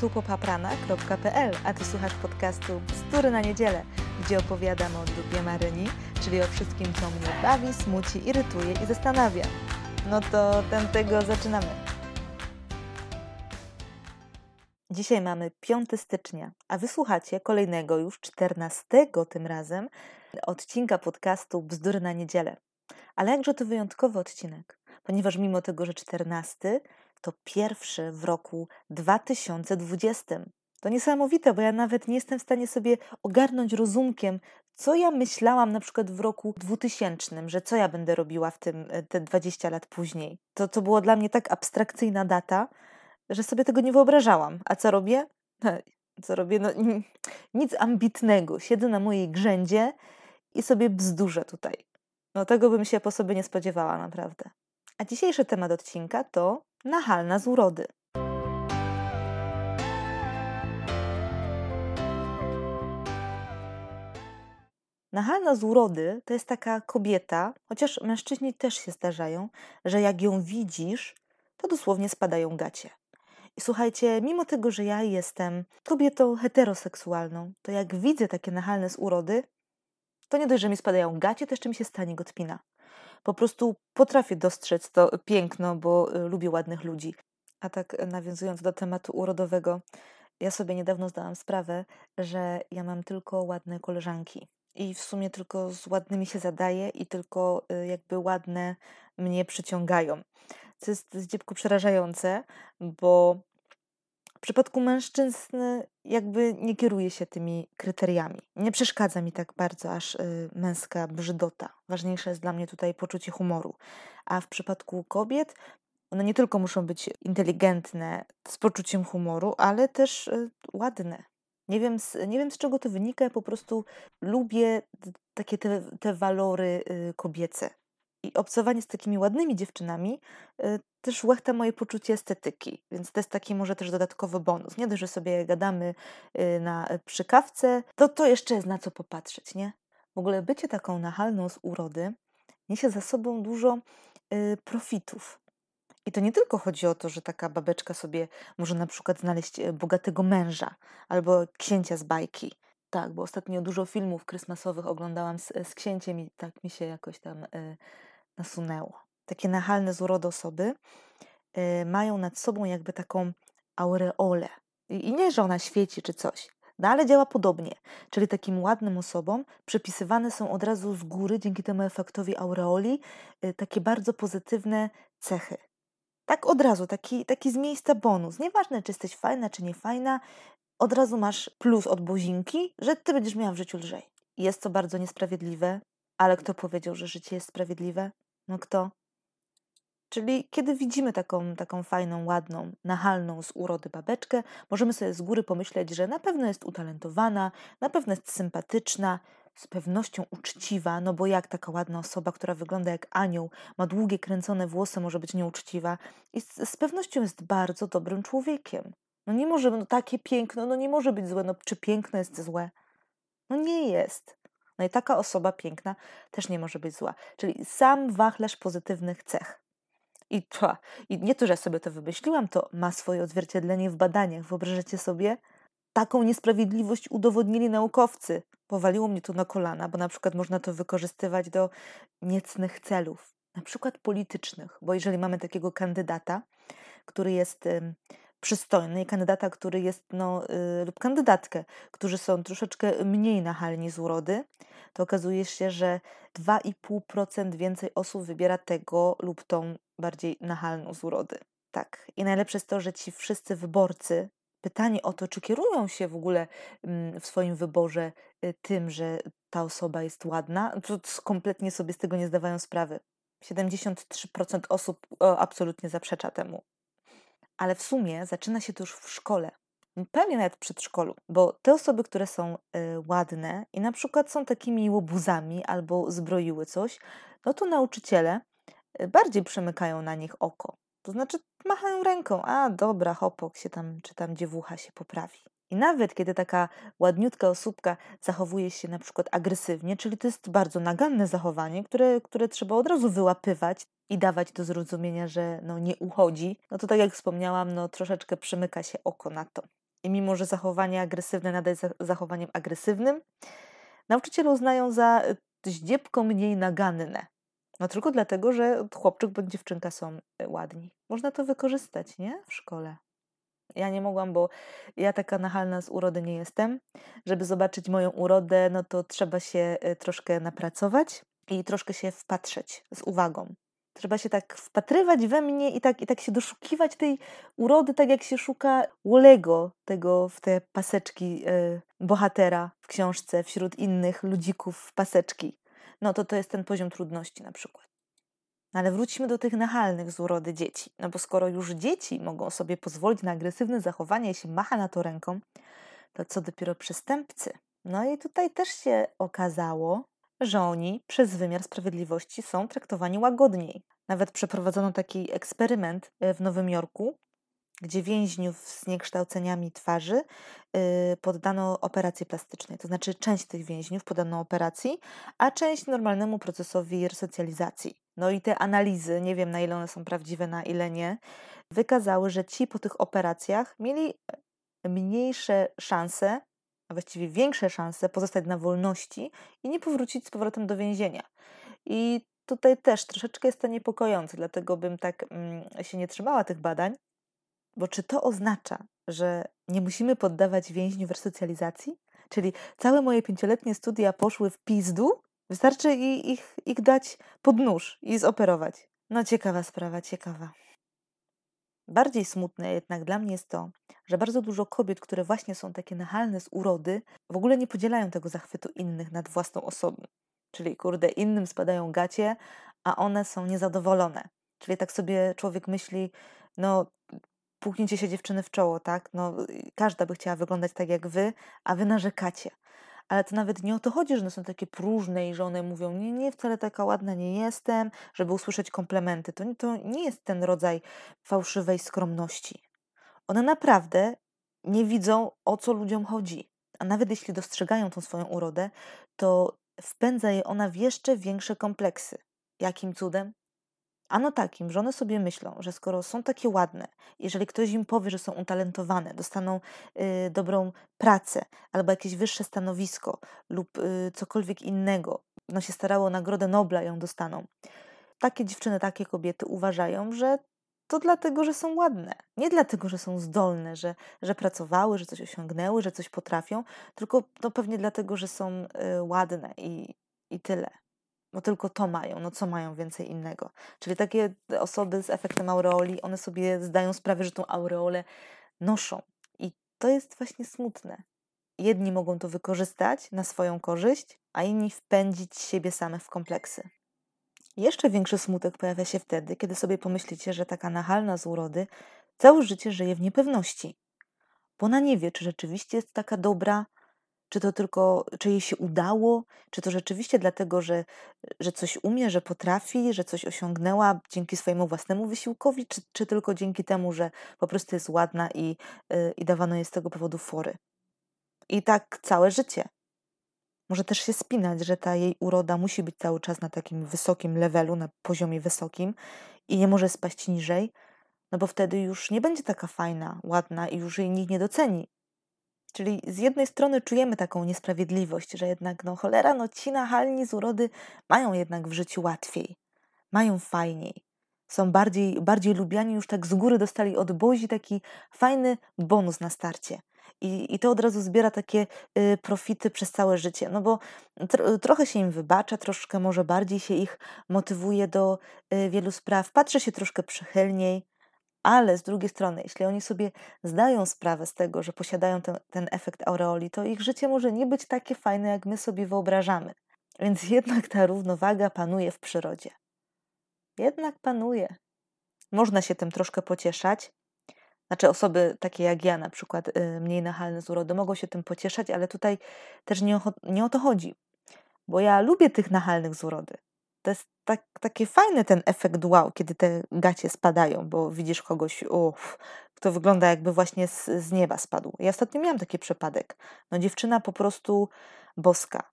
tupopaprana.pl, a Ty słuchasz podcastu Bzdury na niedzielę, gdzie opowiadam o dupie Maryni, czyli o wszystkim, co mnie bawi, smuci, irytuje i zastanawia. No to tamtego zaczynamy. Dzisiaj mamy 5 stycznia, a wysłuchacie kolejnego już 14 tym razem odcinka podcastu Bzdury na niedzielę. Ale jakże to wyjątkowy odcinek, ponieważ mimo tego, że 14, to pierwszy w roku 2020. To niesamowite, bo ja nawet nie jestem w stanie sobie ogarnąć rozumkiem, co ja myślałam na przykład w roku 2000, że co ja będę robiła w tym e, te 20 lat później. To, to było dla mnie tak abstrakcyjna data, że sobie tego nie wyobrażałam. A co robię? Co robię? No, nic ambitnego. Siedzę na mojej grzędzie i sobie bzdurzę tutaj. No tego bym się po sobie nie spodziewała naprawdę. A dzisiejszy temat odcinka to nachalna z urody. Nachalna z urody to jest taka kobieta, chociaż mężczyźni też się zdarzają, że jak ją widzisz, to dosłownie spadają gacie. I słuchajcie, mimo tego, że ja jestem kobietą heteroseksualną, to jak widzę takie nachalne z urody, to nie dość, że mi spadają gacie, to jeszcze mi się stanie gotpina. Po prostu potrafię dostrzec to piękno, bo y, lubię ładnych ludzi. A tak y, nawiązując do tematu urodowego, ja sobie niedawno zdałam sprawę, że ja mam tylko ładne koleżanki. I w sumie tylko z ładnymi się zadaję i tylko y, jakby ładne mnie przyciągają. Co jest zdziepku przerażające, bo w przypadku mężczyzn jakby nie kieruję się tymi kryteriami. Nie przeszkadza mi tak bardzo aż y, męska brzydota. Ważniejsze jest dla mnie tutaj poczucie humoru. A w przypadku kobiet one nie tylko muszą być inteligentne, z poczuciem humoru, ale też y, ładne. Nie wiem, z, nie wiem z czego to wynika, po prostu lubię takie te, te walory y, kobiece. I obcowanie z takimi ładnymi dziewczynami y, też łechta moje poczucie estetyki, więc to jest taki może też dodatkowy bonus. Nie dość, że sobie gadamy y, na y, przykawce, to to jeszcze jest na co popatrzeć, nie? W ogóle bycie taką nachalną z urody niesie za sobą dużo profitów. I to nie tylko chodzi o to, że taka babeczka sobie może na przykład znaleźć bogatego męża albo księcia z bajki. Tak, bo ostatnio dużo filmów krysmasowych oglądałam z, z księciem i tak mi się jakoś tam y, nasunęło. Takie nachalne z urody osoby y, mają nad sobą jakby taką aureolę. I, nie, że ona świeci czy coś, no ale działa podobnie. Czyli takim ładnym osobom przypisywane są od razu z góry, dzięki temu efektowi aureoli, y, takie bardzo pozytywne cechy. Tak od razu, taki, taki z miejsca bonus. Nieważne, czy jesteś fajna, czy nie fajna, od razu masz plus od buzinki, że ty będziesz miała w życiu lżej. Jest to bardzo niesprawiedliwe, ale kto powiedział, że życie jest sprawiedliwe? No kto? Czyli kiedy widzimy taką, taką fajną, ładną, nachalną z urody babeczkę, możemy sobie z góry pomyśleć, że na pewno jest utalentowana, na pewno jest sympatyczna, z pewnością uczciwa, no bo jak taka ładna osoba, która wygląda jak anioł, ma długie kręcone włosy, może być nieuczciwa i z, z pewnością jest bardzo dobrym człowiekiem. No nie może, no takie piękno, no nie może być złe, no czy piękno jest złe? No nie jest. No i taka osoba piękna też nie może być zła. Czyli sam wachlarz pozytywnych cech. I, to, I nie to, że sobie to wymyśliłam, to ma swoje odzwierciedlenie w badaniach. Wyobrażacie sobie? Taką niesprawiedliwość udowodnili naukowcy. Powaliło mnie to na kolana, bo na przykład można to wykorzystywać do niecnych celów, na przykład politycznych, bo jeżeli mamy takiego kandydata, który jest przystojny kandydata, który jest, no, y, lub kandydatkę, którzy są troszeczkę mniej nachalni z urody, to okazuje się, że 2,5% więcej osób wybiera tego lub tą bardziej nachalną z urody. Tak. I najlepsze jest to, że ci wszyscy wyborcy, pytanie o to, czy kierują się w ogóle mm, w swoim wyborze y, tym, że ta osoba jest ładna, to kompletnie sobie z tego nie zdawają sprawy. 73% osób absolutnie zaprzecza temu ale w sumie zaczyna się to już w szkole. Pewnie nawet w przedszkolu, bo te osoby, które są y, ładne i na przykład są takimi łobuzami albo zbroiły coś, no to nauczyciele y, bardziej przemykają na nich oko. To znaczy machają ręką, a dobra, hopok się tam, czy tam dziewucha się poprawi. I nawet kiedy taka ładniutka osóbka zachowuje się na przykład agresywnie, czyli to jest bardzo naganne zachowanie, które, które trzeba od razu wyłapywać i dawać do zrozumienia, że no nie uchodzi, no to tak jak wspomniałam, no troszeczkę przymyka się oko na to. I mimo, że zachowanie agresywne nadal jest zachowaniem agresywnym, nauczyciele uznają za zdziebko mniej naganne. No tylko dlatego, że chłopczyk bądź dziewczynka są e, ładni. Można to wykorzystać, nie? W szkole. Ja nie mogłam, bo ja taka nachalna z urody nie jestem. Żeby zobaczyć moją urodę, no to trzeba się e, troszkę napracować i troszkę się wpatrzeć z uwagą. Trzeba się tak wpatrywać we mnie i tak, i tak się doszukiwać tej urody, tak jak się szuka Wolego, tego w te paseczki y, bohatera w książce wśród innych ludzików paseczki. No to to jest ten poziom trudności na przykład. No ale wróćmy do tych nachalnych z urody dzieci. No bo skoro już dzieci mogą sobie pozwolić na agresywne zachowanie, jeśli macha na to ręką, to co dopiero przestępcy? No i tutaj też się okazało, że oni przez wymiar sprawiedliwości są traktowani łagodniej. Nawet przeprowadzono taki eksperyment e, w Nowym Jorku, gdzie więźniów z zniekształceniami twarzy y, poddano operacji plastycznej. To znaczy część tych więźniów poddano operacji, a część normalnemu procesowi resocjalizacji. No i te analizy, nie wiem na ile one są prawdziwe, na ile nie, wykazały, że ci po tych operacjach mieli e, mniejsze szanse, a właściwie większe szanse pozostać na wolności i nie powrócić z powrotem do więzienia. I tutaj też troszeczkę jest to niepokojące, dlatego bym tak mm, się nie trzymała tych badań, bo czy to oznacza, że nie musimy poddawać więźniów resocjalizacji? Czyli całe moje pięcioletnie studia poszły w pizdu? Wystarczy ich, ich dać pod nóż i zoperować. No ciekawa sprawa, ciekawa. Bardziej smutne jednak dla mnie jest to, że bardzo dużo kobiet, które właśnie są takie nachalne z urody, w ogóle nie podzielają tego zachwytu innych nad własną osobą. Czyli kurde, innym spadają gacie, a one są niezadowolone. Czyli tak sobie człowiek myśli, no puknięcie się dziewczyny w czoło, tak? No, każda by chciała wyglądać tak jak wy, a wy narzekacie. Ale to nawet nie o to chodzi, że one są takie próżne i że one mówią, nie, nie, wcale taka ładna nie jestem, żeby usłyszeć komplementy. To, to nie jest ten rodzaj fałszywej skromności. One naprawdę nie widzą, o co ludziom chodzi. A nawet jeśli dostrzegają tą swoją urodę, to wpędza je ona w jeszcze większe kompleksy. Jakim cudem? Ano takim, że one sobie myślą, że skoro są takie ładne, jeżeli ktoś im powie, że są utalentowane, dostaną y, dobrą pracę albo jakieś wyższe stanowisko lub y, cokolwiek innego, no się starało o Nagrodę Nobla ją dostaną. Takie dziewczyny, takie kobiety uważają, że to dlatego, że są ładne. Nie dlatego, że są zdolne, że, że pracowały, że coś osiągnęły, że coś potrafią, tylko no pewnie dlatego, że są y, ładne i, i tyle bo tylko to mają, no co mają więcej innego. Czyli takie osoby z efektem aureoli, one sobie zdają sprawę, że tą aureolę noszą. I to jest właśnie smutne. Jedni mogą to wykorzystać na swoją korzyść, a inni wpędzić siebie samych w kompleksy. Jeszcze większy smutek pojawia się wtedy, kiedy sobie pomyślicie, że taka nachalna z urody całe życie żyje w niepewności. Bo ona nie wie, czy rzeczywiście jest taka dobra, czy to tylko, czy jej się udało, czy to rzeczywiście dlatego, że, że coś umie, że potrafi, że coś osiągnęła dzięki swojemu własnemu wysiłkowi, czy, czy tylko dzięki temu, że po prostu jest ładna i, yy, i dawano jej z tego powodu fory. I tak całe życie. Może też się spinać, że ta jej uroda musi być cały czas na takim wysokim levelu, na poziomie wysokim i nie może spaść niżej, no bo wtedy już nie będzie taka fajna, ładna i już jej nikt nie doceni. Czyli z jednej strony czujemy taką niesprawiedliwość, że jednak no cholera, no ci nachalni z urody mają jednak w życiu łatwiej, mają fajniej, są bardziej, bardziej lubiani, już tak z góry dostali od bozi taki fajny bonus na starcie. I, I to od razu zbiera takie y, profity przez całe życie, no bo tr trochę się im wybacza, troszkę może bardziej się ich motywuje do y, wielu spraw, patrzy się troszkę przychylniej, ale z drugiej strony, jeśli oni sobie zdają sprawę z tego, że posiadają ten, ten efekt aureoli, to ich życie może nie być takie fajne, jak my sobie wyobrażamy. Więc jednak ta równowaga panuje w przyrodzie. Jednak panuje. Można się tym troszkę pocieszać. Znaczy, osoby takie jak ja, na przykład y, mniej nachalne z urody, mogą się tym pocieszać, ale tutaj też nie o, nie o to chodzi. Bo ja lubię tych nachalnych z urody to jest tak, takie fajny ten efekt wow, kiedy te gacie spadają, bo widzisz kogoś, uff, kto wygląda jakby właśnie z, z nieba spadł. Ja ostatnio miałam taki przypadek. No dziewczyna po prostu boska.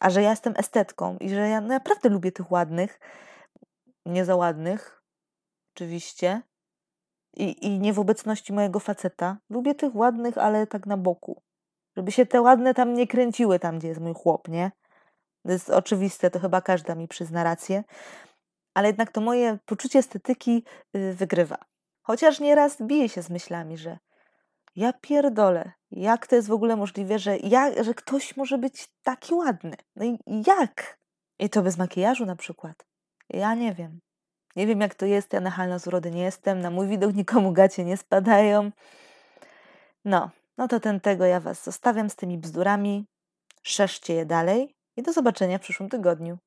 A że ja jestem estetką i że ja naprawdę lubię tych ładnych, nie za ładnych, oczywiście, i, i nie w obecności mojego faceta. Lubię tych ładnych, ale tak na boku. Żeby się te ładne tam nie kręciły tam, gdzie jest mój chłop, nie? To jest oczywiste, to chyba każda mi przyzna rację. Ale jednak to moje poczucie estetyki y, wygrywa. Chociaż nieraz bije się z myślami, że ja pierdolę, jak to jest w ogóle możliwe, że, ja, że ktoś może być taki ładny? No i jak? I to bez makijażu na przykład. Ja nie wiem. Nie wiem, jak to jest. Ja nachalna z urody nie jestem. Na mój widok nikomu gacie nie spadają. No, no to ten tego ja Was zostawiam z tymi bzdurami. Szerzcie je dalej i do zobaczenia w przyszłym tygodniu.